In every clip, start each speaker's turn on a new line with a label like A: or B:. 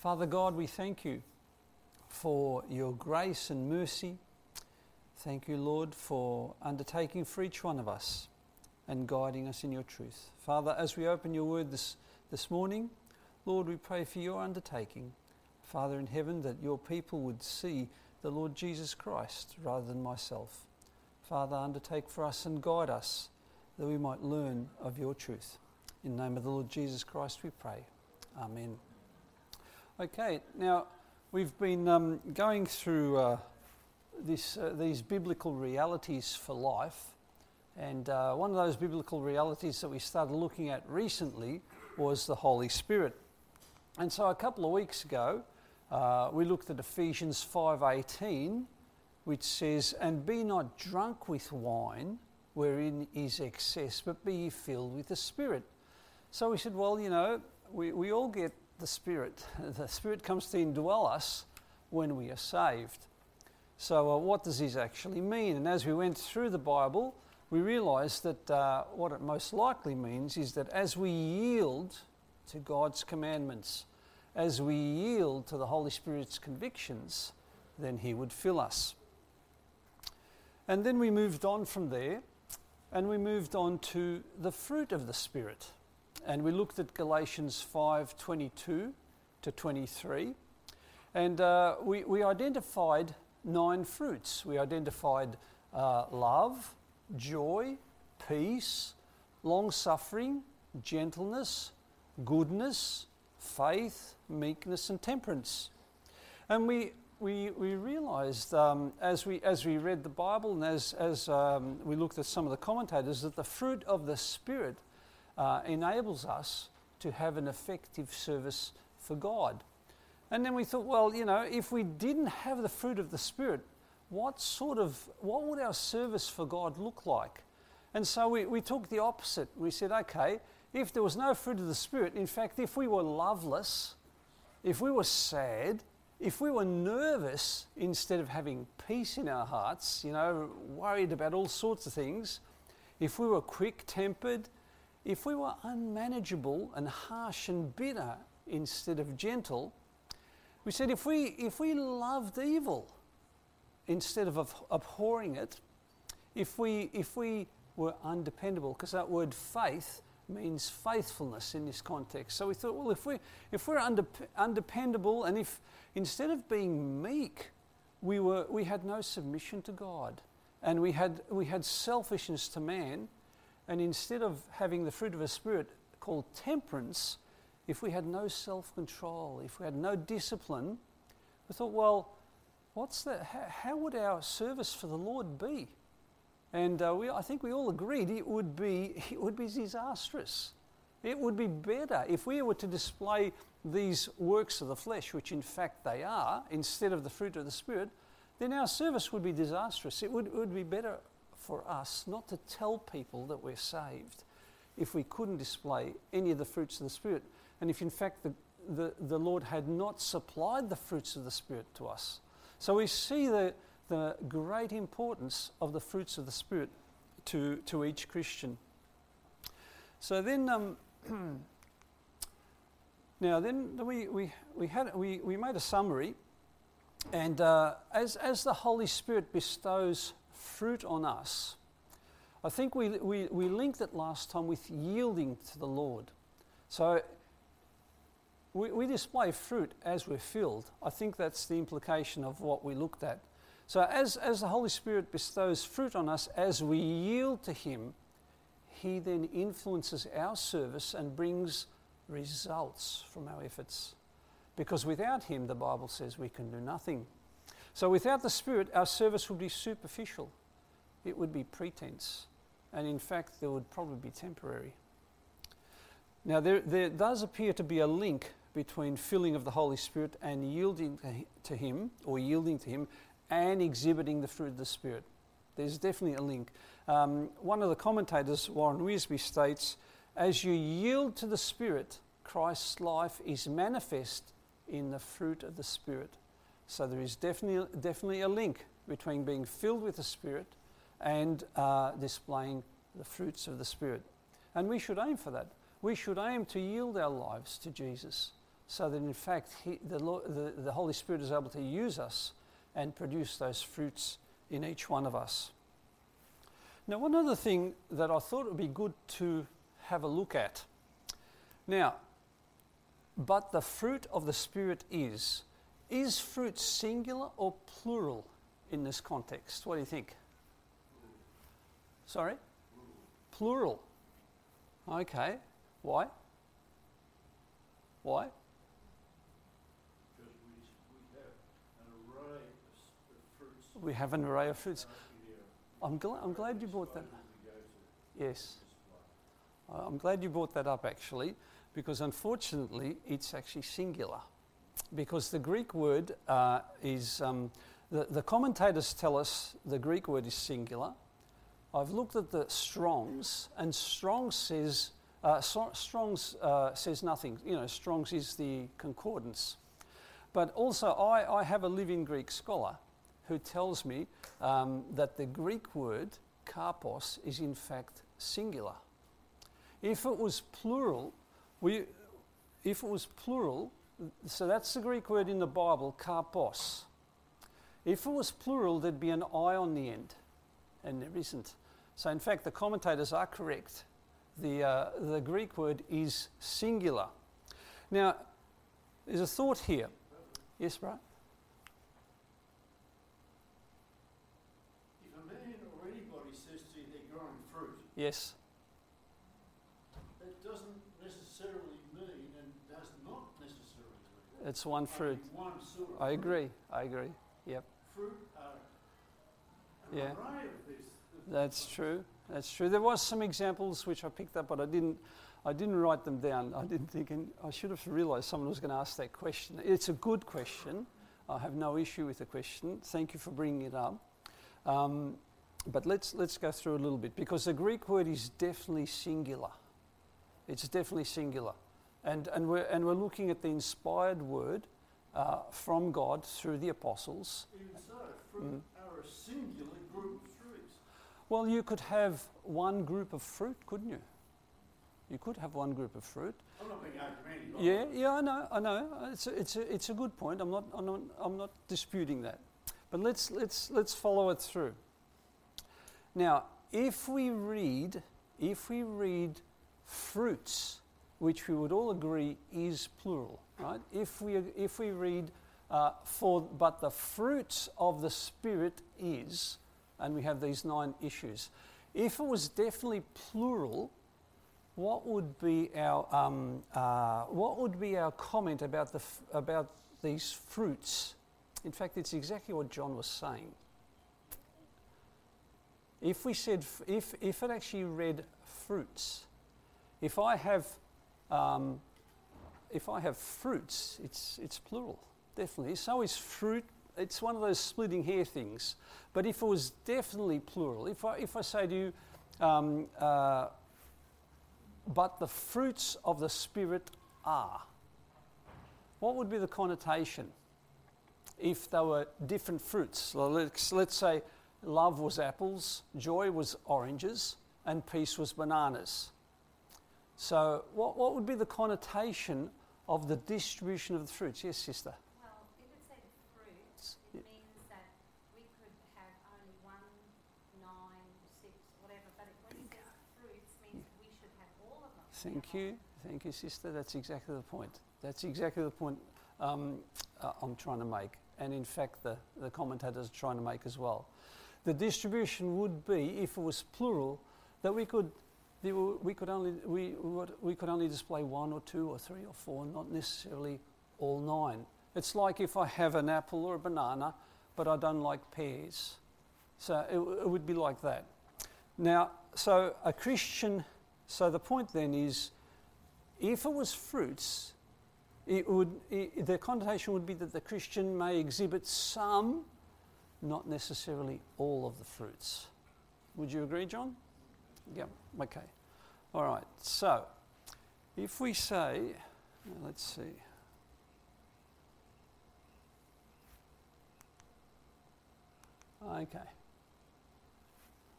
A: Father God, we thank you for your grace and mercy. Thank you, Lord, for undertaking for each one of us and guiding us in your truth. Father, as we open your word this, this morning, Lord, we pray for your undertaking. Father in heaven, that your people would see the Lord Jesus Christ rather than myself. Father, undertake for us and guide us that we might learn of your truth. In the name of the Lord Jesus Christ, we pray. Amen. Okay, now we've been um, going through uh, this, uh, these biblical realities for life, and uh, one of those biblical realities that we started looking at recently was the Holy Spirit. And so a couple of weeks ago, uh, we looked at Ephesians 5:18, which says, "And be not drunk with wine, wherein is excess, but be filled with the Spirit." So we said, well, you know, we, we all get the Spirit. The Spirit comes to indwell us when we are saved. So, uh, what does this actually mean? And as we went through the Bible, we realized that uh, what it most likely means is that as we yield to God's commandments, as we yield to the Holy Spirit's convictions, then He would fill us. And then we moved on from there and we moved on to the fruit of the Spirit and we looked at Galatians 5:22 to 23, and uh, we, we identified nine fruits. We identified uh, love, joy, peace, long suffering, gentleness, goodness, faith, meekness, and temperance. And we, we, we realized um, as, we, as we read the Bible and as, as um, we looked at some of the commentators that the fruit of the Spirit uh, enables us to have an effective service for God. And then we thought, well, you know, if we didn't have the fruit of the Spirit, what sort of, what would our service for God look like? And so we, we took the opposite. We said, okay, if there was no fruit of the Spirit, in fact, if we were loveless, if we were sad, if we were nervous instead of having peace in our hearts, you know, worried about all sorts of things, if we were quick tempered, if we were unmanageable and harsh and bitter instead of gentle, we said if we, if we loved evil instead of abhorring it, if we, if we were undependable, because that word faith means faithfulness in this context. So we thought, well, if, we, if we're undep- undependable and if instead of being meek, we, were, we had no submission to God and we had, we had selfishness to man, and instead of having the fruit of a spirit called temperance, if we had no self control, if we had no discipline, we thought, well, what's that? How, how would our service for the Lord be? And uh, we, I think we all agreed it would, be, it would be disastrous. It would be better if we were to display these works of the flesh, which in fact they are, instead of the fruit of the Spirit, then our service would be disastrous. It would, it would be better for us not to tell people that we're saved if we couldn't display any of the fruits of the Spirit. And if in fact the, the, the Lord had not supplied the fruits of the Spirit to us. So we see the, the great importance of the fruits of the Spirit to, to each Christian. So then, um, now then we, we, we, had, we, we made a summary, and uh, as, as the Holy Spirit bestows fruit on us, I think we, we, we linked it last time with yielding to the Lord. So we, we display fruit as we're filled. I think that's the implication of what we looked at. So as, as the Holy Spirit bestows fruit on us, as we yield to Him, He then influences our service and brings results from our efforts. Because without Him, the Bible says we can do nothing. So without the Spirit, our service would be superficial, it would be pretense, and in fact, there would probably be temporary. Now, there, there does appear to be a link between filling of the Holy Spirit and yielding to Him, or yielding to Him, and exhibiting the fruit of the Spirit. There's definitely a link. Um, one of the commentators, Warren Wiersbe, states As you yield to the Spirit, Christ's life is manifest in the fruit of the Spirit. So there is definitely, definitely a link between being filled with the Spirit and uh, displaying the fruits of the Spirit. And we should aim for that. We should aim to yield our lives to Jesus so that in fact he, the, the, the Holy Spirit is able to use us and produce those fruits in each one of us. Now, one other thing that I thought would be good to have a look at. Now, but the fruit of the Spirit is. Is fruit singular or plural in this context? What do you think? Sorry? Plural. Okay. Why? Why? We have an array of fruits. I'm, gl- I'm glad you brought that. Yes. Uh, I'm glad you brought that up actually, because unfortunately it's actually singular. Because the Greek word uh, is, um, the, the commentators tell us the Greek word is singular. I've looked at the Strongs, and Strong's says, uh, Strong's uh, says nothing. You know, Strong's is the concordance. But also, I, I have a living Greek scholar who tells me um, that the Greek word karpos is in fact singular. If it was plural, we, if it was plural, so that's the Greek word in the Bible, karpos. If it was plural, there'd be an I on the end, and there isn't. So, in fact, the commentators are correct. The, uh, the Greek word is singular. Now, there's a thought here. Yes, bro?
B: If a man or anybody says to you they're growing fruit.
A: Yes.
B: It doesn't necessarily mean and does not necessarily mean.
A: It's one fruit.
B: One sort
A: I agree. I agree. Yep.
B: Fruit are an
A: Yeah.
B: array of this.
A: That's true. That's true. There was some examples which I picked up, but I didn't. I didn't write them down. I didn't think. and I should have realised someone was going to ask that question. It's a good question. I have no issue with the question. Thank you for bringing it up. Um, but let's, let's go through a little bit because the Greek word is definitely singular. It's definitely singular. And, and, we're, and we're looking at the inspired word uh, from God through the apostles.
B: Even so, fruit
A: Mm.
B: are a singular group of fruits.
A: Well, you could have one group of fruit, couldn't you? You could have one group of fruit.
B: I'm not being argumentative.
A: Yeah, yeah, I know, I know. It's a, it's a, it's a good point. I'm not, I'm not, I'm not disputing that. But let's, let's, let's follow it through. Now, if we read, if we read fruits, which we would all agree is plural, right? If we, if we read uh, for, but the fruits of the Spirit is, and we have these nine issues. If it was definitely plural, what would be our, um, uh, what would be our comment about, the f- about these fruits? In fact, it's exactly what John was saying. If we said, if, if it actually read fruits, if I have, um, if I have fruits, it's, it's plural, definitely. So is fruit, it's one of those splitting hair things. But if it was definitely plural, if I, if I say to you, um, uh, but the fruits of the Spirit are, what would be the connotation if they were different fruits? So let's, let's say love was apples, joy was oranges, and peace was bananas. So, what, what would be the connotation of the distribution of the fruits? Yes, sister.
C: Well, if it said fruits,
A: Yeah.
C: it means that we could have only one, nine, six, whatever. But it, when it says fruits, means we should have all of them.
A: Thank you. Thank you, sister. That's exactly the point. That's exactly the point um, uh, I'm trying to make. And in fact, the, the commentators are trying to make as well. The distribution would be, if it was plural, that we could, were- we could, only, we, we could only display one or two or three or four, not necessarily all nine. It's like if I have an apple or a banana, but I don't like pears. So it, it would be like that. Now, so a Christian, so the point then is if it was fruits, it would, i the connotation would be that the Christian may exhibit some, not necessarily all of the fruits. Would you agree, John? Yeah, okay. All right, so if we say, let's see. Okay.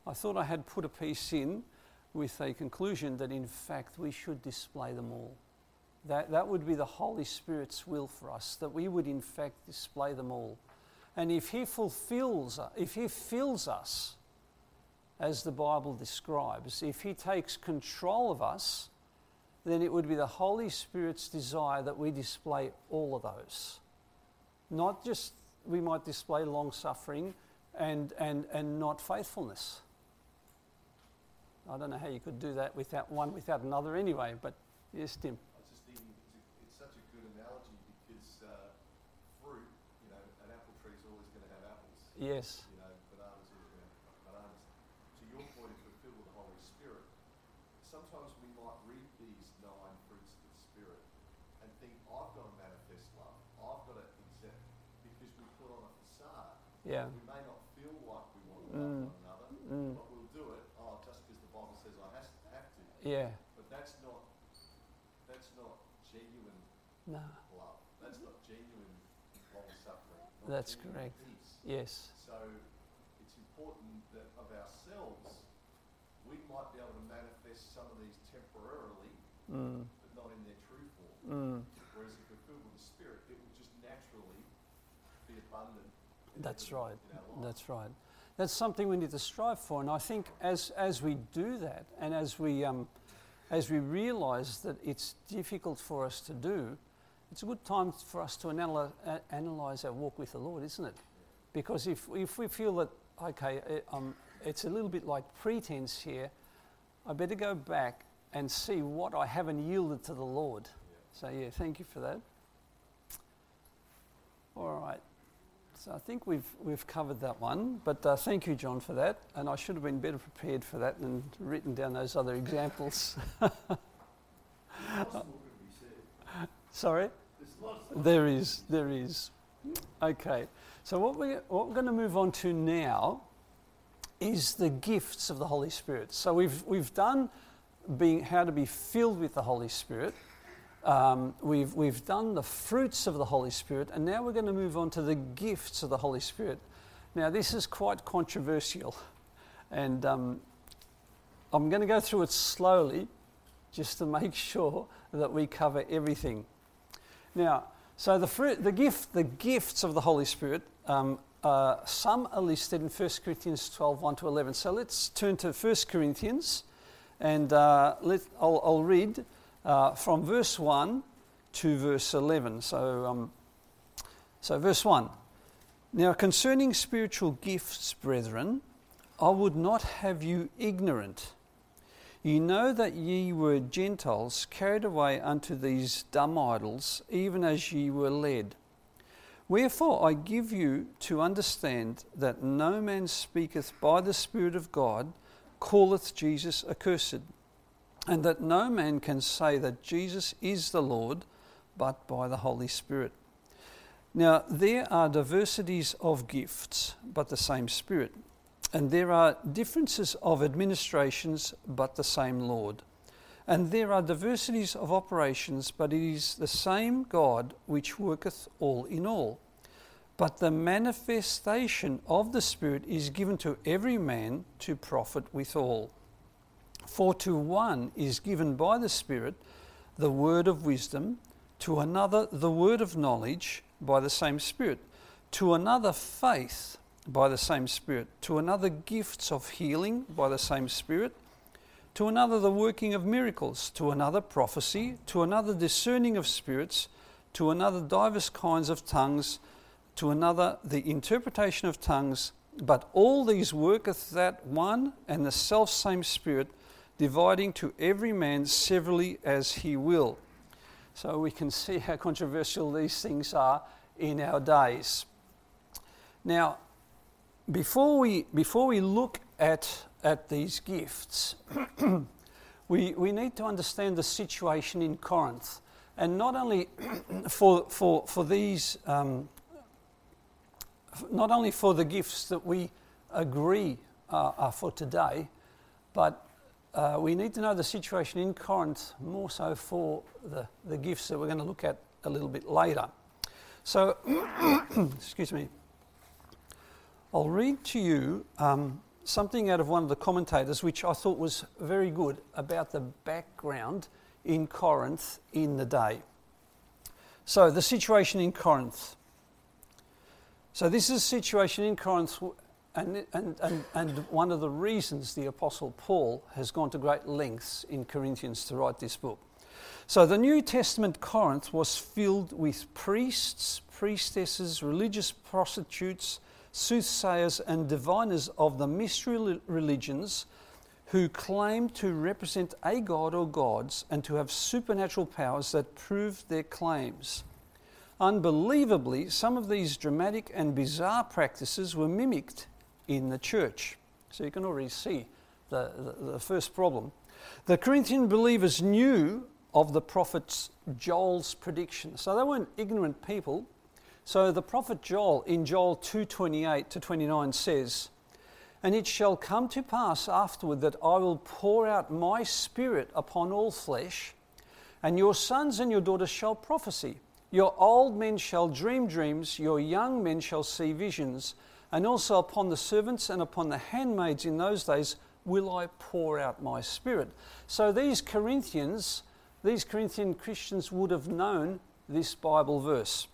A: I thought I had put a piece in with a conclusion that in fact we should display them all. That, that would be the Holy Spirit's will for us, that we would in fact display them all. And if He fulfills, if He fills us, as the Bible describes, if He takes control of us, then it would be the Holy Spirit's desire that we display all of those. Not just we might display long suffering and, and, and not faithfulness. I don't know how you could do that without one without another anyway, but yes, Tim.
D: I was just thinking it's, a, it's such a good analogy because uh, fruit, you know, an apple tree is always going to have apples.
A: Yes.
D: You know, bananas are always going to have bananas. To your point, if we're filled with the Holy Spirit, sometimes we might read these nine fruits of the Spirit and think, I've got to manifest love. I've got to accept because we put on a facade.
A: Yeah.
D: We may not feel like we want to love
A: Mm.
D: one another,
A: Mm.
D: but we'll do it. Oh, just because the Bible says I has, have to.
A: Yeah.
D: But that's not that's not genuine
A: No.
D: love. That's not genuine long suffering.
A: That's correct.
D: Peace.
A: Yes.
D: So it's important that of ourselves we might be able to manifest some of these temporarily,
A: Mm.
D: but not in their true form.
A: Mm.
D: Whereas if we're filled with the Spirit, it will just naturally be abundant. in
A: That's right. That's right. That's something we need to strive for, and I think as as we do that, and as we um, as we realise that it's difficult for us to do, it's a good time for us to analyze, our walk with the Lord, isn't it? Because if if we feel that okay, uh, um, it's a little bit like pretense here, I better go back and see what I haven't yielded to the Lord. So yeah, thank you for that. All right. So I think we've, we've covered that one, but uh, thank you, John, for that. And I should have been better prepared for that and written down those other examples. Sorry? There is, there is. Okay, so what, we, what we're going to move on to now is the gifts of the Holy Spirit. So we've, we've done being, how to be filled with the Holy Spirit. Um, we've, we've done the fruits of the Holy Spirit, and now we're going to move on to the gifts of the Holy Spirit. Now, this is quite controversial, and um, I'm going to go through it slowly just to make sure that we cover everything. Now, so the fruit, the gift, the gifts of the Holy Spirit, um, uh, some are listed in 1 Corinthians 12, 1 to 11. So let's turn to 1 Corinthians, and uh, let, I'll, I'll read uh, from verse 1 to verse 11. So, um, so verse 1. Now, concerning spiritual gifts, brethren, I would not have you ignorant. You know that ye were Gentiles carried away unto these dumb idols, even as ye were led. Wherefore I give you to understand that no man speaketh by the Spirit of God, calleth Jesus accursed, and that no man can say that Jesus is the Lord, but by the Holy Spirit. Now there are diversities of gifts, but the same Spirit. And there are differences of administrations, but the same Lord. And there are diversities of operations, but it is the same God which worketh all in all. But the manifestation of the Spirit is given to every man to profit withal. For to one is given by the Spirit the word of wisdom, to another the word of knowledge by the same Spirit, to another faith by the same Spirit, to another gifts of healing by the same Spirit, to another the working of miracles, to another prophecy, to another discerning of spirits, to another divers kinds of tongues, to another the interpretation of tongues. But all these worketh that one and the self same Spirit, dividing to every man severally as he will. So we can see how controversial these things are in our days. Now, before we, before we look at, at these gifts, we, we need to understand the situation in Corinth. And not only for, for, for these, um, not only for the gifts that we agree uh, are for today, but uh, we need to know the situation in Corinth more so for the, the gifts that we're going to look at a little bit later. So, excuse me. I'll read to you um, something out of one of the commentators, which I thought was very good about the background in Corinth in the day. So, the situation in Corinth. So, this is a situation in Corinth, and, and, and, and one of the reasons the Apostle Paul has gone to great lengths in Corinthians to write this book. So, the New Testament Corinth was filled with priests, priestesses, religious prostitutes, soothsayers, and diviners of the mystery religions who claimed to represent a god or gods and to have supernatural powers that proved their claims. Unbelievably, some of these dramatic and bizarre practices were mimicked in the church. So you can already see the, the, the first problem. The Corinthian believers knew of the prophet Joel's prediction. So they weren't ignorant people. So the prophet Joel in Joel 2:28 to 29 says, "And it shall come to pass afterward that I will pour out my spirit upon all flesh, and your sons and your daughters shall prophesy. Your old men shall dream dreams, your young men shall see visions, and also upon the servants and upon the handmaids in those days will I pour out my spirit." So these Corinthians, these Corinthian Christians would have known this Bible verse.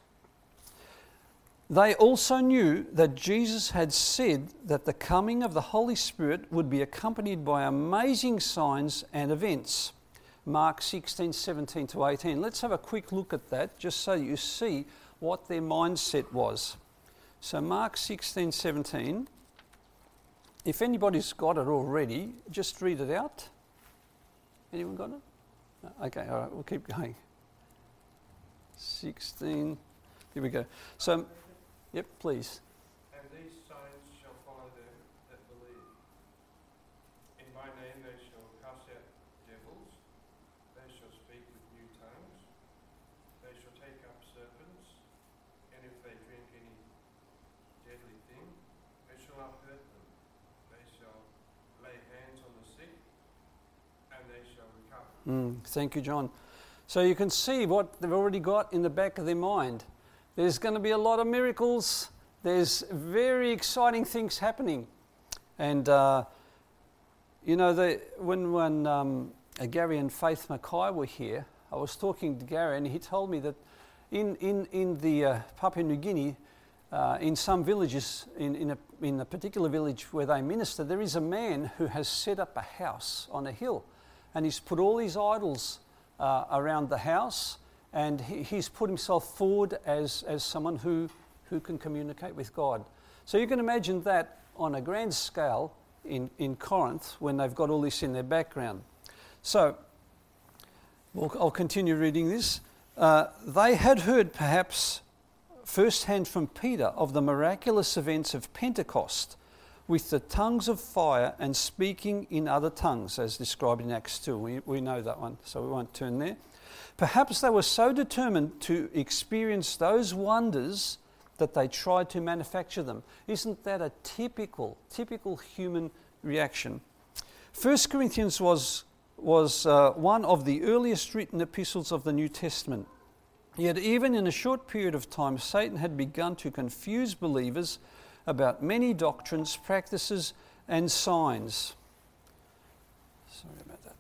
A: They also knew that Jesus had said that the coming of the Holy Spirit would be accompanied by amazing signs and events. Mark 16, 17 to 18. Let's have a quick look at that just so you see what their mindset was. So, Mark 16, 17. If anybody's got it already, just read it out. Anyone got it? Okay, all right, we'll keep going. 16. Here we go. So, Yep, please.
E: And these signs shall follow them that believe. In my name they shall cast out devils, they shall speak with new tongues, they shall take up serpents, and if they drink any deadly thing, it shall not hurt them. They shall lay hands on the sick, and they shall recover.
A: Mm, thank you, John. So you can see what they've already got in the back of their mind. There's going to be a lot of miracles. There's very exciting things happening. And, uh, you know, the, when, when um, Gary and Faith Mackay were here, I was talking to Gary and he told me that in, in, in the uh, Papua New Guinea, uh, in some villages, in, in, a, in a particular village where they minister, there is a man who has set up a house on a hill and he's put all these idols uh, around the house and he, he's put himself forward as, as someone who, who can communicate with God. So you can imagine that on a grand scale in, in Corinth when they've got all this in their background. So well, I'll continue reading this. Uh, they had heard perhaps firsthand from Peter of the miraculous events of Pentecost with the tongues of fire and speaking in other tongues, as described in Acts 2. We, we know that one, so we won't turn there. Perhaps they were so determined to experience those wonders that they tried to manufacture them. Isn't that a typical, typical human reaction? 1 Corinthians was, was uh, one of the earliest written epistles of the New Testament. Yet, even in a short period of time, Satan had begun to confuse believers about many doctrines, practices, and signs. Sorry about that.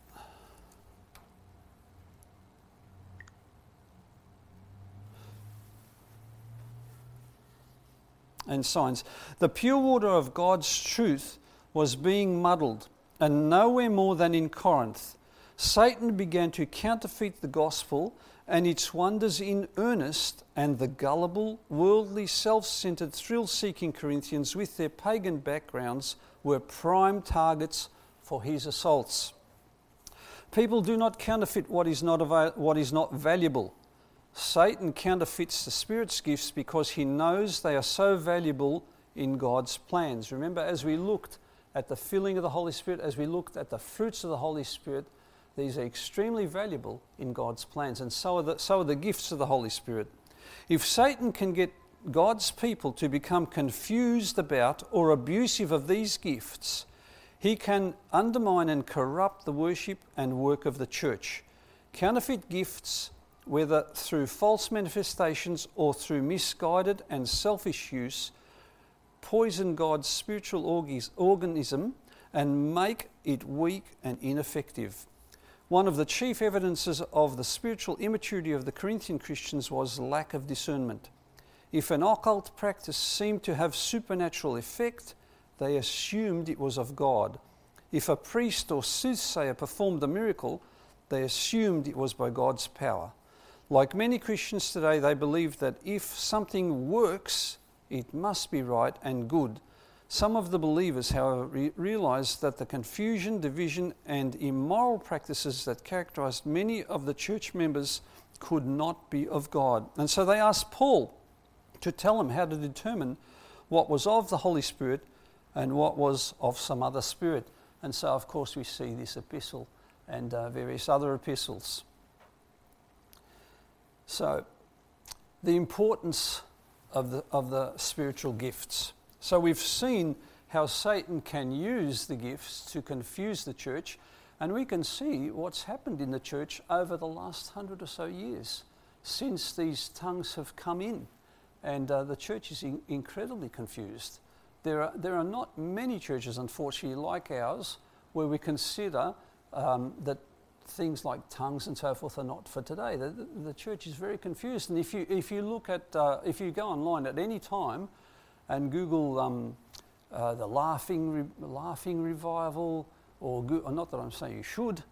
A: and signs. The pure water of God's truth was being muddled, and nowhere more than in Corinth. Satan began to counterfeit the gospel and its wonders in earnest, and the gullible, worldly, self centered, thrill seeking Corinthians, with their pagan backgrounds, were prime targets for his assaults. People do not counterfeit what is not, ava- what is not valuable. Satan counterfeits the Spirit's gifts because he knows they are so valuable in God's plans. Remember, as we looked at the filling of the Holy Spirit, as we looked at the fruits of the Holy Spirit, these are extremely valuable in God's plans, and so are the, so are the gifts of the Holy Spirit. If Satan can get God's people to become confused about or abusive of these gifts, he can undermine and corrupt the worship and work of the church. Counterfeit gifts whether through false manifestations or through misguided and selfish use, poison God's spiritual organism and make it weak and ineffective. One of the chief evidences of the spiritual immaturity of the Corinthian Christians was lack of discernment. If an occult practice seemed to have supernatural effect, they assumed it was of God. If a priest or soothsayer performed a miracle, they assumed it was by God's power. Like many Christians today, they believe that if something works, it must be right and good. Some of the believers, however, re- realized that the confusion, division, and immoral practices that characterized many of the church members could not be of God. And so they asked Paul to tell them how to determine what was of the Holy Spirit and what was of some other spirit. And so, of course, we see this epistle and uh, various other epistles. So, the importance of the, of the spiritual gifts. So, we've seen how Satan can use the gifts to confuse the church, and we can see what's happened in the church over the last hundred or so years since these tongues have come in. And uh, the church is in- incredibly confused. There are, there are not many churches, unfortunately, like ours, where we consider um, that things like tongues and so forth are not for today. The, the, the church is very confused. And if you, if you look at, uh, if you go online at any time and Google um, uh, the laughing, re- laughing revival, or, go- or not that I'm saying you should,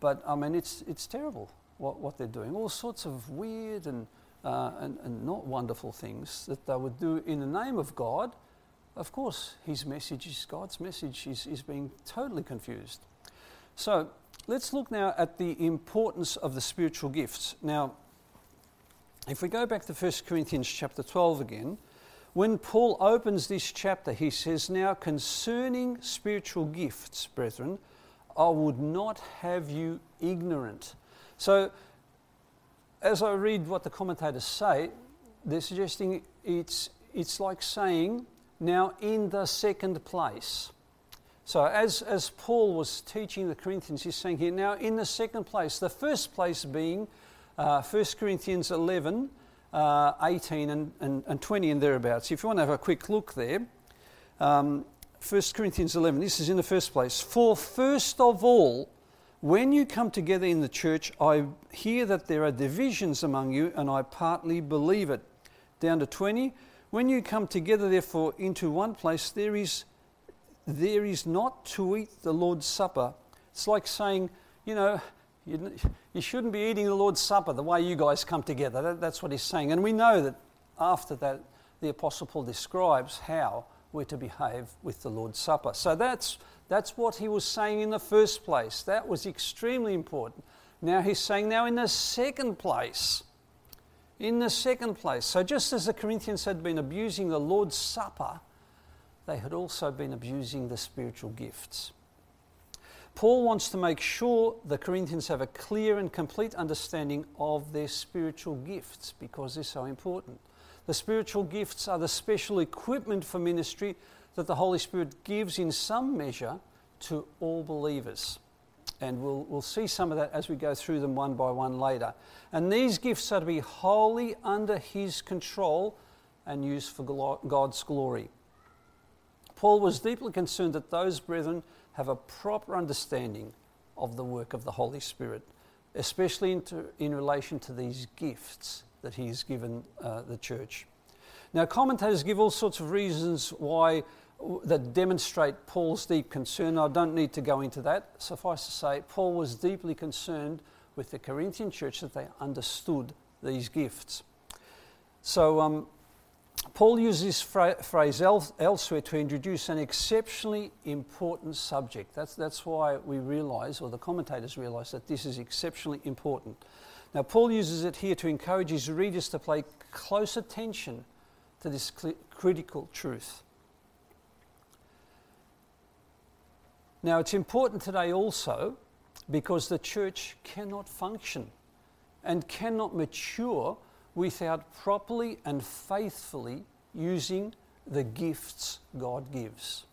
A: but I mean, it's, it's terrible what, what they're doing. All sorts of weird and, uh, and, and not wonderful things that they would do in the name of God. Of course, his message is God's message is, is being totally confused. So let's look now at the importance of the spiritual gifts. Now, if we go back to 1 Corinthians chapter 12 again, when Paul opens this chapter, he says, Now concerning spiritual gifts, brethren, I would not have you ignorant. So, as I read what the commentators say, they're suggesting it's, it's like saying, Now in the second place. So, as, as Paul was teaching the Corinthians, he's saying here, now in the second place, the first place being uh, 1 Corinthians 11, uh, 18, and, and, and 20 and thereabouts. If you want to have a quick look there, um, 1 Corinthians 11, this is in the first place. For first of all, when you come together in the church, I hear that there are divisions among you, and I partly believe it. Down to 20, when you come together, therefore, into one place, there is there is not to eat the Lord's Supper. It's like saying, you know, you, you shouldn't be eating the Lord's Supper the way you guys come together. That, that's what he's saying. And we know that after that, the Apostle Paul describes how we're to behave with the Lord's Supper. So that's, that's what he was saying in the first place. That was extremely important. Now he's saying, now in the second place, in the second place. So just as the Corinthians had been abusing the Lord's Supper, they had also been abusing the spiritual gifts. Paul wants to make sure the Corinthians have a clear and complete understanding of their spiritual gifts because they're so important. The spiritual gifts are the special equipment for ministry that the Holy Spirit gives in some measure to all believers. And we'll, we'll see some of that as we go through them one by one later. And these gifts are to be wholly under His control and used for God's glory. Paul was deeply concerned that those brethren have a proper understanding of the work of the Holy Spirit, especially into, in relation to these gifts that he has given uh, the church. Now, commentators give all sorts of reasons why that demonstrate Paul's deep concern. I don't need to go into that. Suffice to say, Paul was deeply concerned with the Corinthian church that they understood these gifts. So, um, Paul uses this phrase elsewhere to introduce an exceptionally important subject. That's, that's why we realize, or the commentators realize, that this is exceptionally important. Now, Paul uses it here to encourage his readers to pay close attention to this cl- critical truth. Now, it's important today also because the church cannot function and cannot mature without properly and faithfully using the gifts God gives.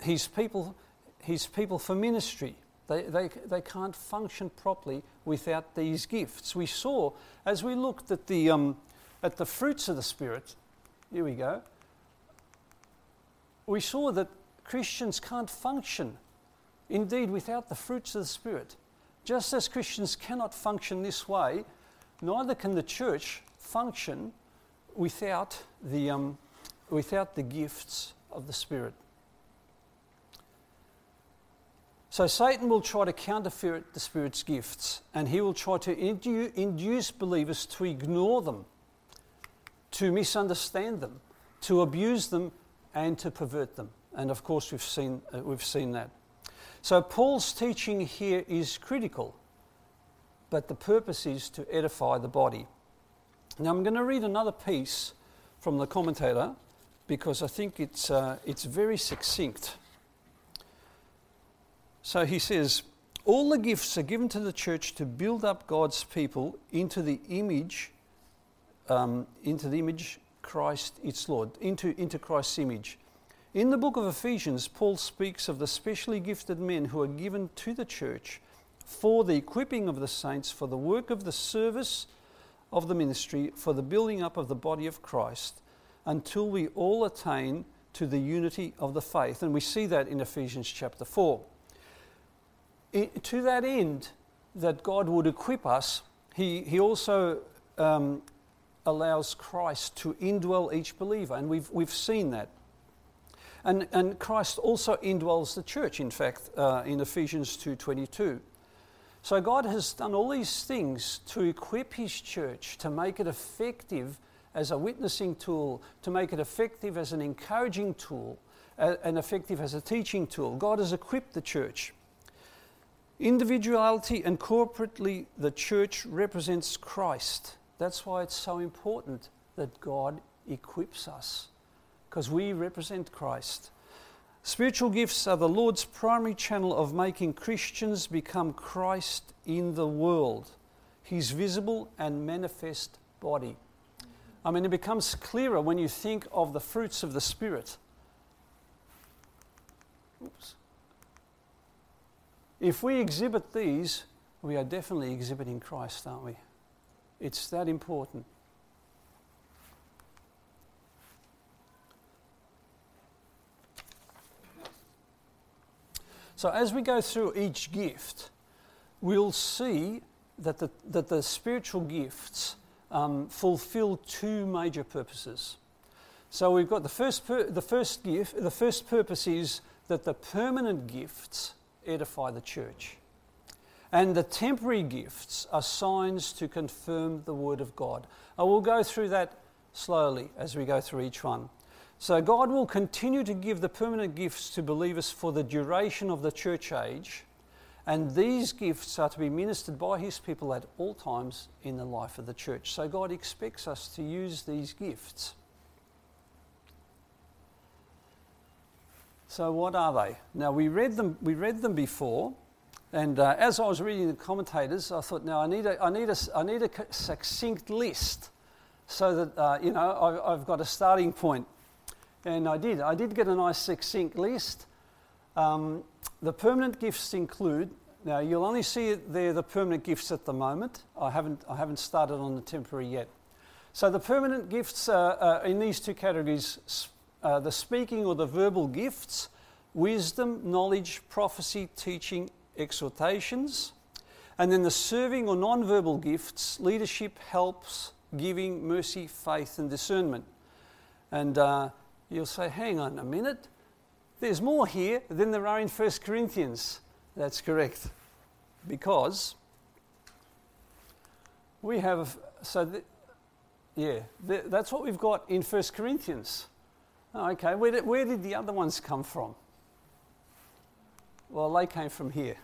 A: His people, his people for ministry, they, they, they can't function properly without these gifts. We saw, as we looked at the, um, at the fruits of the Spirit, here we go, we saw that Christians can't function, indeed, without the fruits of the Spirit. Just as Christians cannot function this way, neither can the church function without the, um, without the gifts of the Spirit. So Satan will try to counterfeit the Spirit's gifts, and he will try to indu- induce believers to ignore them, to misunderstand them, to abuse them, and to pervert them. And of course, we've seen, uh, we've seen that. So Paul's teaching here is critical, but the purpose is to edify the body. Now I'm going to read another piece from the commentator because I think it's, uh, it's very succinct. So he says, All the gifts are given to the church to build up God's people into the image, um, into the image Christ its Lord, into, into Christ's image. In the book of Ephesians, Paul speaks of the specially gifted men who are given to the church for the equipping of the saints, for the work of the service of the ministry, for the building up of the body of Christ, until we all attain to the unity of the faith. And we see that in Ephesians chapter 4. to that end, that God would equip us, He, he also um, allows Christ to indwell each believer, and we've, we've seen that. And, and Christ also indwells the church, in fact, uh, in Ephesians 2.22. So God has done all these things to equip His church, to make it effective as a witnessing tool, to make it effective as an encouraging tool, and effective as a teaching tool. God has equipped the church. Individuality and corporately, the church represents Christ. That's why it's so important that God equips us because we represent Christ. Spiritual gifts are the Lord's primary channel of making Christians become Christ in the world, his visible and manifest body. I mean, it becomes clearer when you think of the fruits of the Spirit. Oops. If we exhibit these, we are definitely exhibiting Christ, aren't we? It's that important. So, as we go through each gift, we'll see that the, that the spiritual gifts um, fulfill two major purposes. So, we've got the first, pur- the first gift, the first purpose is that the permanent gifts edify the church. And the temporary gifts are signs to confirm the Word of God. I will go through that slowly as we go through each one. So, God will continue to give the permanent gifts to believers for the duration of the church age, and these gifts are to be ministered by His people at all times in the life of the church. So, God expects us to use these gifts. So, what are they? Now, we read them, we read them before, and uh, as I was reading the commentators, I thought, now I need a, I need a, I need a succinct list so that, uh, you know, I, I've got a starting point. And I did. I did get a nice succinct list. Um, the permanent gifts include, now you'll only see there, the permanent gifts at the moment. I haven't, I haven't started on the temporary yet. So the permanent gifts are, are in these two categories uh, the speaking or the verbal gifts, wisdom, knowledge, prophecy, teaching, exhortations. And then the serving or non verbal gifts, leadership, helps, giving, mercy, faith, and discernment. And uh, you'll say, hang on a minute, there's more here than there are in 1 Corinthians. That's correct. Because we have, so the, yeah, the, that's what we've got in 1 Corinthians. Oh, okay, where did, where did the other ones come from? Well, they came from here.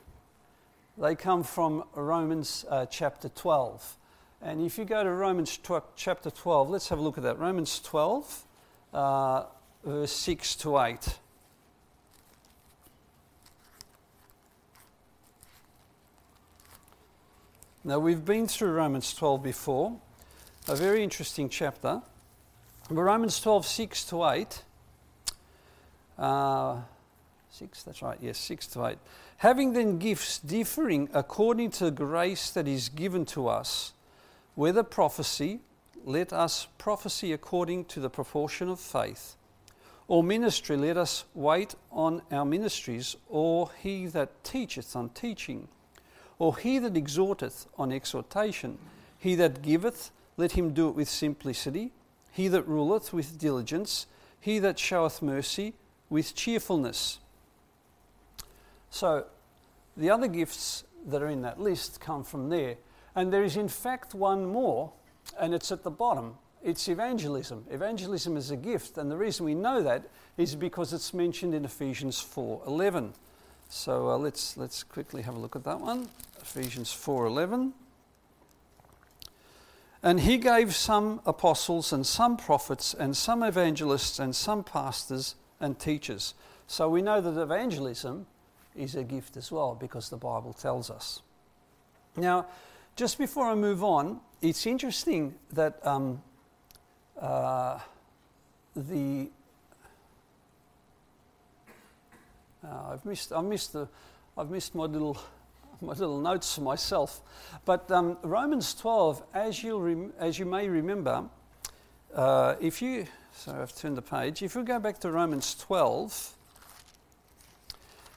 A: They come from Romans uh, chapter 12. And if you go to Romans tw- chapter 12, let's have a look at that. Romans 12. Uh, verse 6 to 8. Now, we've been through Romans 12 before, a very interesting chapter. But Romans 12, 6 to 8. Uh, 6, that's right, yes, 6 to 8. Having then gifts differing according to grace that is given to us, whether prophecy, let us prophesy according to the proportion of faith or ministry, let us wait on our ministries, or he that teacheth on teaching, or he that exhorteth on exhortation. He that giveth, let him do it with simplicity. He that ruleth with diligence. He that showeth mercy with cheerfulness. So, the other gifts that are in that list come from there. And there is, in fact, one more, and it's at the bottom. It's evangelism. Evangelism is a gift, and the reason we know that is because it's mentioned in Ephesians 4:11. So uh, let's let's quickly have a look at that one. Ephesians 4:11. And he gave some apostles and some prophets and some evangelists and some pastors and teachers. So we know that evangelism is a gift as well because the Bible tells us. Now, just before I move on, it's interesting that um, uh, the uh, I've missed I missed the I've missed my little my little notes for myself, but um, Romans 12, as you rem- as you may remember, uh, if you sorry I've turned the page. If we go back to Romans 12,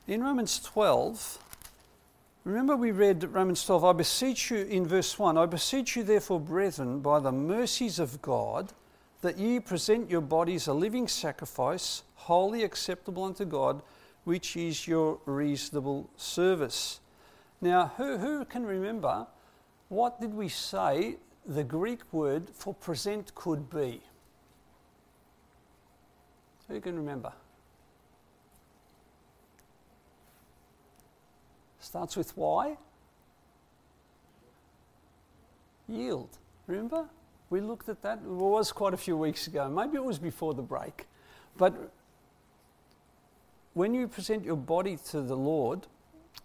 A: in Romans 12. Remember, we read Romans 12, I beseech you in verse 1 I beseech you, therefore, brethren, by the mercies of God, that ye present your bodies a living sacrifice, holy acceptable unto God, which is your reasonable service. Now, who, who can remember what did we say the Greek word for present could be? Who can remember? Starts with Y. Yield. Remember? We looked at that. It was quite a few weeks ago. Maybe it was before the break. But when you present your body to the Lord,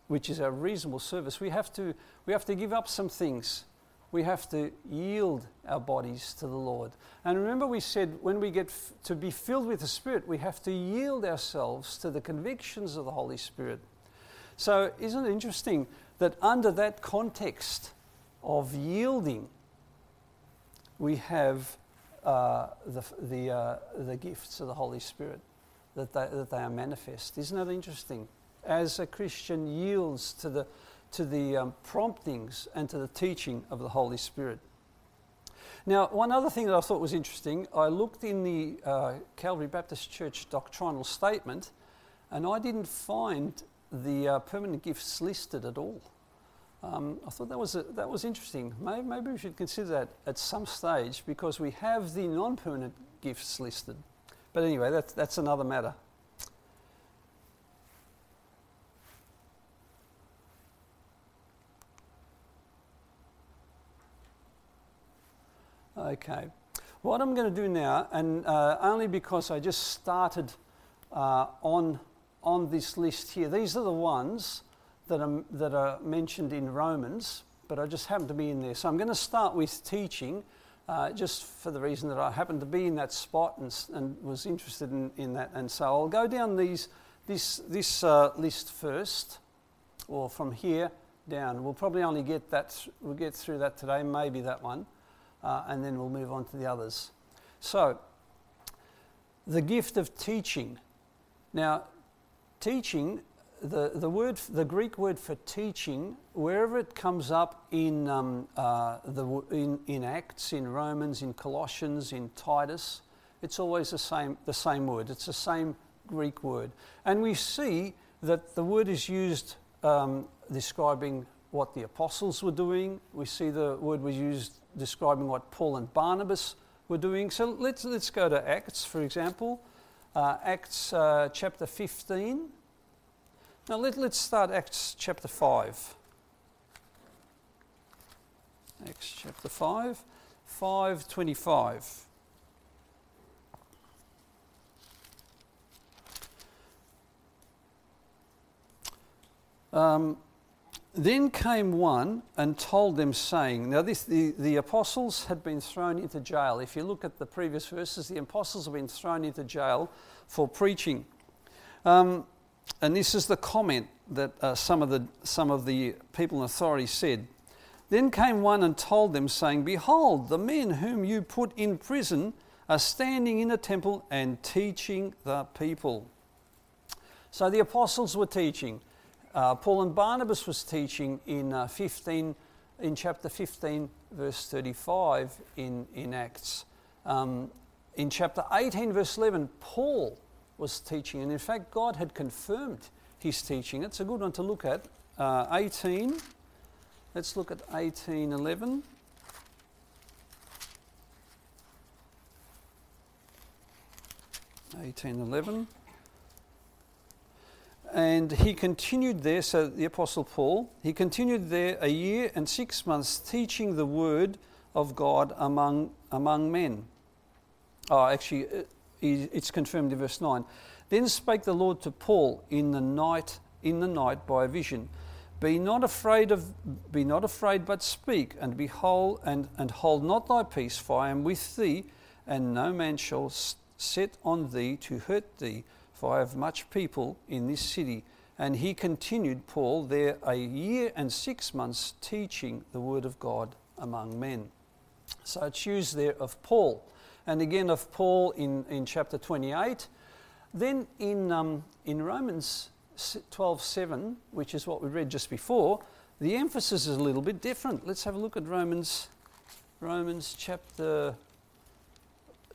A: which is a reasonable service, we have to, we have to give up some things. We have to yield our bodies to the Lord. And remember, we said when we get f- to be filled with the Spirit, we have to yield ourselves to the convictions of the Holy Spirit. So, isn't it interesting that under that context of yielding, we have uh, the, the, uh, the gifts of the Holy Spirit, that they, that they are manifest. Isn't that interesting? As a Christian yields to the, to the um, promptings and to the teaching of the Holy Spirit. Now, one other thing that I thought was interesting, I looked in the uh, Calvary Baptist Church doctrinal statement, and I didn't find the uh, permanent gifts listed at all. Um, I thought that was, a, that was interesting. Maybe, maybe we should consider that at some stage because we have the non permanent gifts listed. But anyway, that's, that's another matter. Okay. What I'm going to do now, and uh, only because I just started uh, on on this list here. These are the ones that are, that are mentioned in Romans, but I just happen to be in there. So I'm going to start with teaching, uh, just for the reason that I happened to be in that spot and, and was interested in, in that. And so I'll go down these, this, this uh, list first, or from here down. We'll probably only get that, we'll get through that today, maybe that one, uh, and then we'll move on to the others. So, the gift of teaching. Now, teaching, the, the, word, the Greek word for teaching, wherever it comes up in, um, uh, the, in, in Acts, in Romans, in Colossians, in Titus, it's always the same, the same word. It's the same Greek word. And we see that the word is used um, describing what the apostles were doing. We see the word was used describing what Paul and Barnabas were doing. So let's, let's go to Acts, for example. Uh, Acts uh, chapter 15. Now let, let's start Acts chapter 5. Acts chapter 5, 525. Um, then came one and told them, saying, Now, this, the, the apostles had been thrown into jail. If you look at the previous verses, the apostles have been thrown into jail for preaching. Um, and this is the comment that uh, some, of the, some of the people in authority said. Then came one and told them, saying, Behold, the men whom you put in prison are standing in the temple and teaching the people. So the apostles were teaching. uh, Paul and Barnabas was teaching in uh, 15, in chapter 15, verse 35 in, in Acts. Um, in chapter 18, verse 11, Paul was teaching, and in fact, God had confirmed his teaching. It's a good one to look at. Uh, 18, let's look at 18, 11. Eighteen eleven. And he continued there, so the Apostle Paul, he continued there a year and six months teaching the word of God among, among men. Oh, actually, uh, it's confirmed in verse 9. Then spake the Lord to Paul in the night, in the night by a vision. Be not afraid of be not afraid, but speak, and behold, and, and hold not thy peace, for I am with thee, and no man shall set on thee to hurt thee, for I have much people in this city. And he continued, Paul, there a year and six months teaching the word of God among men. So it's used there of Paul and again of Paul in, in chapter 28. Then in, um, in Romans 12:7, which is what we read just before, the emphasis is a little bit different. Let's have a look at Romans, Romans chapter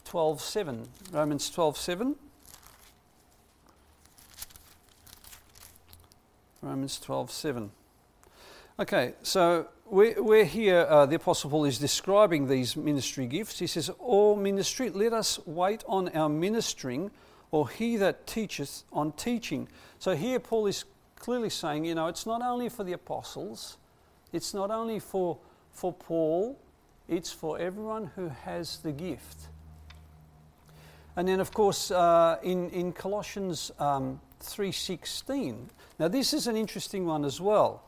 A: 12:7. Romans 12:7. Romans 12:7. Okay, so we're, we're here, uh, the Apostle Paul is describing these ministry gifts. He says, All ministry, let us wait on our ministering, or he that teacheth on teaching. So here Paul is clearly saying, you know, it's not only for the apostles, it's not only for, for Paul, it's for everyone who has the gift. And then, of course, uh, in, in Colossians um, 3.16, now this is an interesting one as well.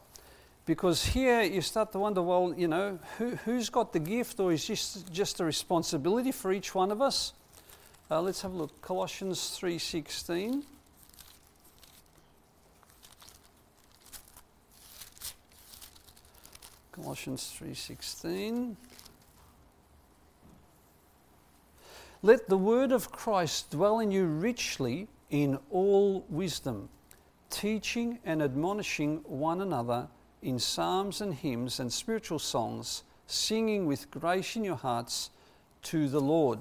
A: Because here you start to wonder, well, you know, who, who's got the gift or is this just a responsibility for each one of us? Uh, let's have a look. Colossians 3.16. Colossians 3:16 Let the word of Christ dwell in you richly in all wisdom, teaching and admonishing one another in psalms and hymns and spiritual songs, singing with grace in your hearts to the Lord.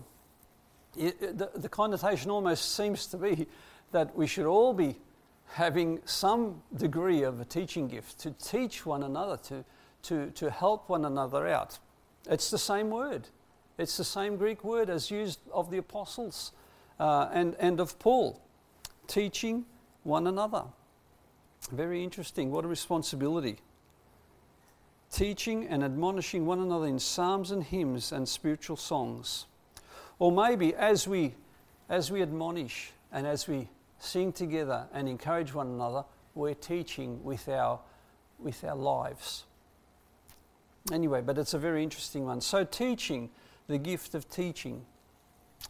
A: It, the, the connotation almost seems to be that we should all be having some degree of a teaching gift to teach one another, to, to, to help one another out. It's the same word. It's the same Greek word as used of the apostles uh, and, and of Paul, teaching one another. Very interesting. What a responsibility teaching and admonishing one another in psalms and hymns and spiritual songs. Or maybe as we, as we admonish and as we sing together and encourage one another, we're teaching with our, with our lives. Anyway, but it's a very interesting one. So, teaching, the gift of teaching,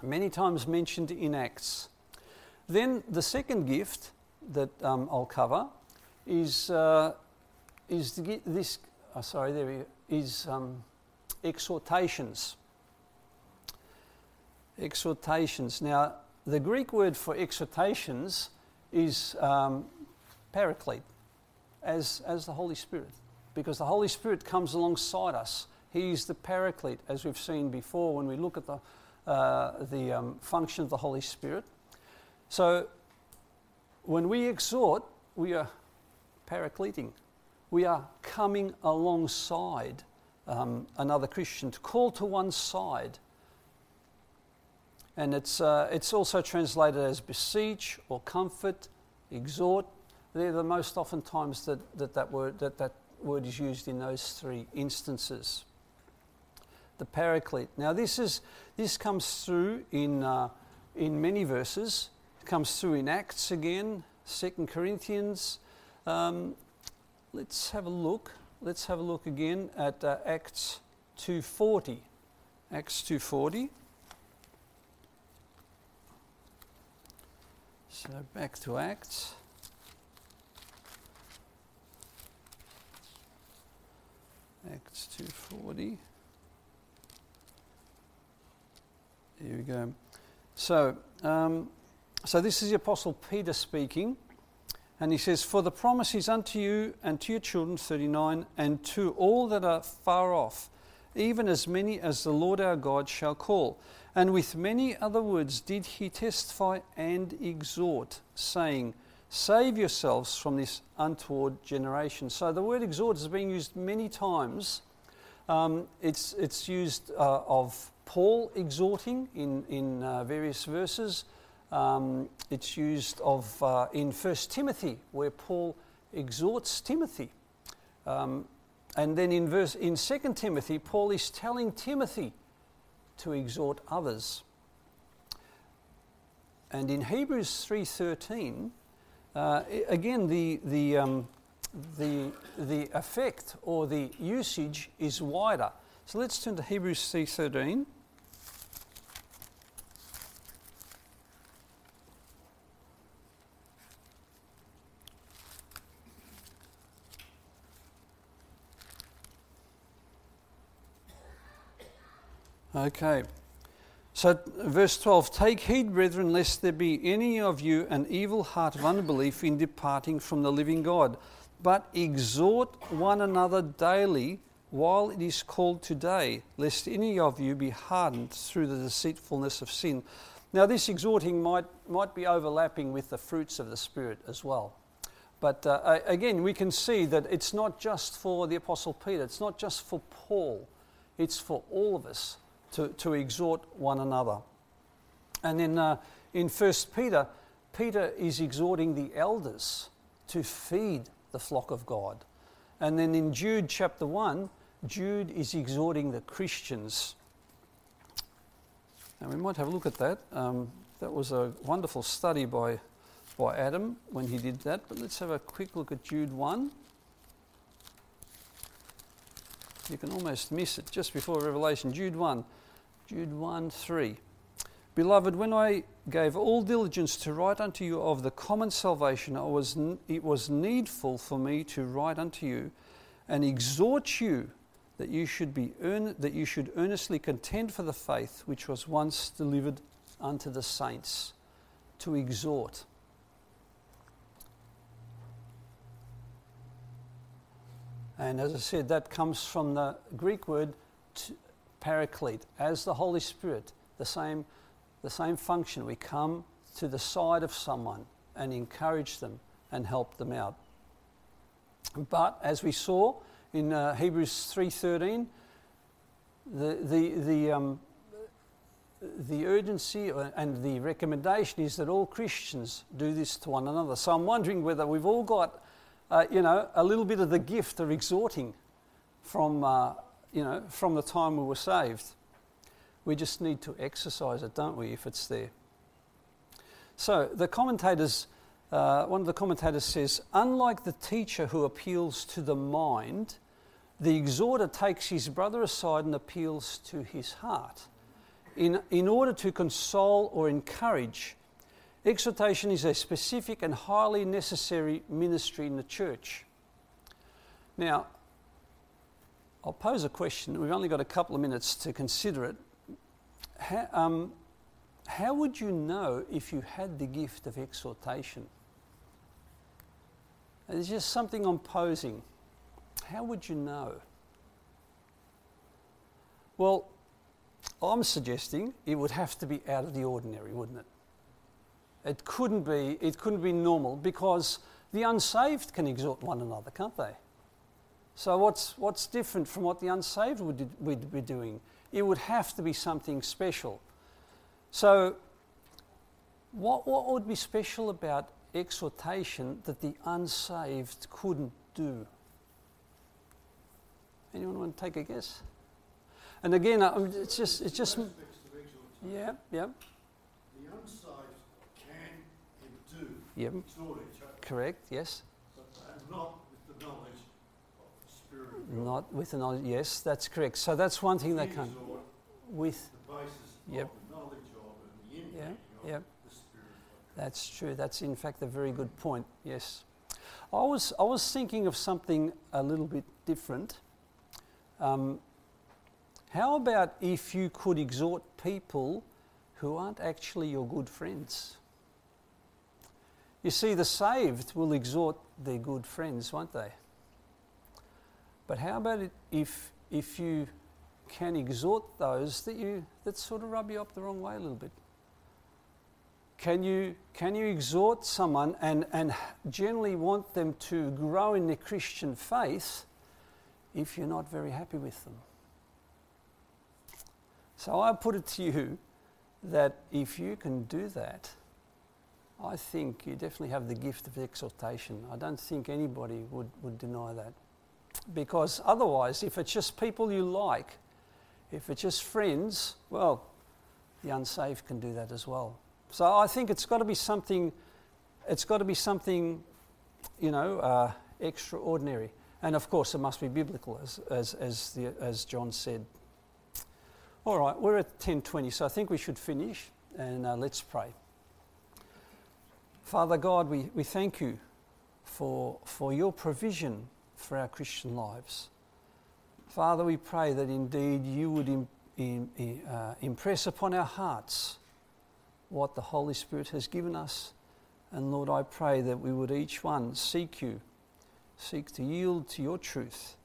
A: many times mentioned in Acts. Then the second gift that um, I'll cover is, uh, is the, this oh, sorry, there is um, exhortations. Exhortations. Now, the Greek word for exhortations is um, paraclete, as, as the Holy Spirit, because the Holy Spirit comes alongside us. He's the paraclete, as we've seen before when we look at the, uh, the um, function of the Holy Spirit. So, when we exhort, we are paracleting we are coming alongside um, another Christian, to call to one side. And it's, uh, it's also translated as beseech or comfort, exhort. They're the most often times that that, that, word, that that word is used in those three instances. The paraclete. Now, this, is, this comes through in, uh, in many verses. It comes through in Acts again, Second Corinthians, um, let's have a look. Let's have a look again at uh, Acts 2:40. Acts 2:40. So back to Acts. Acts 2:40. Here we go. So, um, so this is the Apostle Peter speaking. And he says, For the promise is unto you and to your children, 39, and to all that are far off, even as many as the Lord our God shall call. And with many other words did he testify and exhort, saying, Save yourselves from this untoward generation. So the word exhort is being used many times. Um, it's, it's used uh, of Paul exhorting in, in uh, various verses. Um, it's used of uh, in 1 Timothy, where Paul exhorts Timothy. Um, and then in, verse, in 2 Timothy, Paul is telling Timothy to exhort others. And in Hebrews 3.13, uh, again, the, the, um, the, the effect or the usage is wider. So let's turn to Hebrews 3.13. Okay. So, verse 12 Take heed, brethren, lest there be any of you an evil heart of unbelief in departing from the living God, but exhort one another daily while it is called today, lest any of you be hardened through the deceitfulness of sin. Now, this exhorting might, might be overlapping with the fruits of the Spirit as well. But uh, again, we can see that it's not just for the Apostle Peter, it's not just for Paul, it's for all of us to, to exhort one another. And then uh, in 1 Peter, Peter is exhorting the elders to feed the flock of God. And then in Jude chapter 1, Jude is exhorting the Christians. And we might have a look at that. Um, that was a wonderful study by, by Adam when he did that. But let's have a quick look at Jude 1. You can almost miss it just before Revelation. Jude 1. Jude 1 3. Beloved, when I gave all diligence to write unto you of the common salvation, was, it was needful for me to write unto you and exhort you that you should be earn, that you should earnestly contend for the faith which was once delivered unto the saints. To exhort. And as I said, that comes from the Greek word paraclete, as the Holy Spirit, the same, the same function. We come to the side of someone and encourage them and help them out. But as we saw in uh, Hebrews 3.13, the, the, the, um, the urgency and the recommendation is that all Christians do this to one another. So I'm wondering whether we've all got, uh, you know, a little bit of the gift of exhorting from uh, you know, from the time we were saved. We just need to exercise it, don't we, if it's there. So the commentators, uh, one of the commentators says, unlike the teacher who appeals to the mind, the exhorter takes his brother aside and appeals to his heart. In, in order to console or encourage, exhortation is a specific and highly necessary ministry in the church. Now, I'll pose a question. We've only got a couple of minutes to consider it. How, um, how would you know if you had the gift of exhortation? It's just something I'm posing. How would you know? Well, I'm suggesting it would have to be out of the ordinary, wouldn't it? It couldn't be, it couldn't be normal because the unsaved can exhort one another, can't they? So, what's, what's different from what the unsaved would, would be doing? It would have to be something special. So, what, what would be special about exhortation that the unsaved couldn't do? Anyone want to take a guess? And again, it's just, it's just, yeah, yeah.
B: The unsaved can and do
A: yep.
B: exhort each other.
A: Correct, yes.
B: But not with the knowledge
A: not with the knowledge. Yes, that's correct. So that's one thing that can. With.
B: The basis
A: yep.
B: of the knowledge of and the
A: yeah, yep.
B: the Spirit.
A: That's true. That's in fact a very good point. Yes. I was, I was thinking of something a little bit different. Um, how about if you could exhort people who aren't actually your good friends? You see, the saved will exhort their good friends, won't they? But how about if, if you can exhort those that, you, that sort of rub you up the wrong way a little bit? Can you, can you exhort someone and, and generally want them to grow in their Christian faith if you're not very happy with them? So I put it to you that if you can do that, I think you definitely have the gift of exhortation. I don't think anybody would, would deny that. Because otherwise, if it's just people you like, if it's just friends, well, the unsaved can do that as well. So I think it's got to be something, it's got to be something, you know, uh, extraordinary. And of course, it must be biblical, as, as, as, the, as John said. All right, we're at 10.20, so I think we should finish, and uh, let's pray. Father God, we, we thank you for, for your provision for our Christian lives. Father, we pray that indeed you would in, in, uh, impress upon our hearts what the Holy Spirit has given us. And Lord, I pray that we would each one seek you, seek to yield to your truth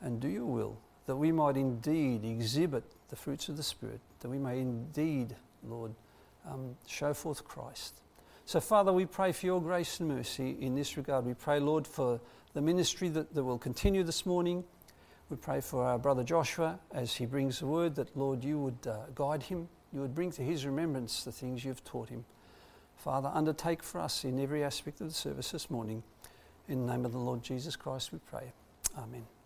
A: and do your will, that we might indeed exhibit the fruits of the Spirit, that we may indeed, Lord, um, show forth Christ. So, Father, we pray for your grace and mercy in this regard. We pray, Lord, for the ministry that, that will continue this morning. We pray for our brother Joshua as he brings the word that, Lord, you would uh, guide him, you would bring to his remembrance the things you've taught him. Father, undertake for us in every aspect of the service this morning. In the name of the Lord Jesus Christ, we pray. Amen.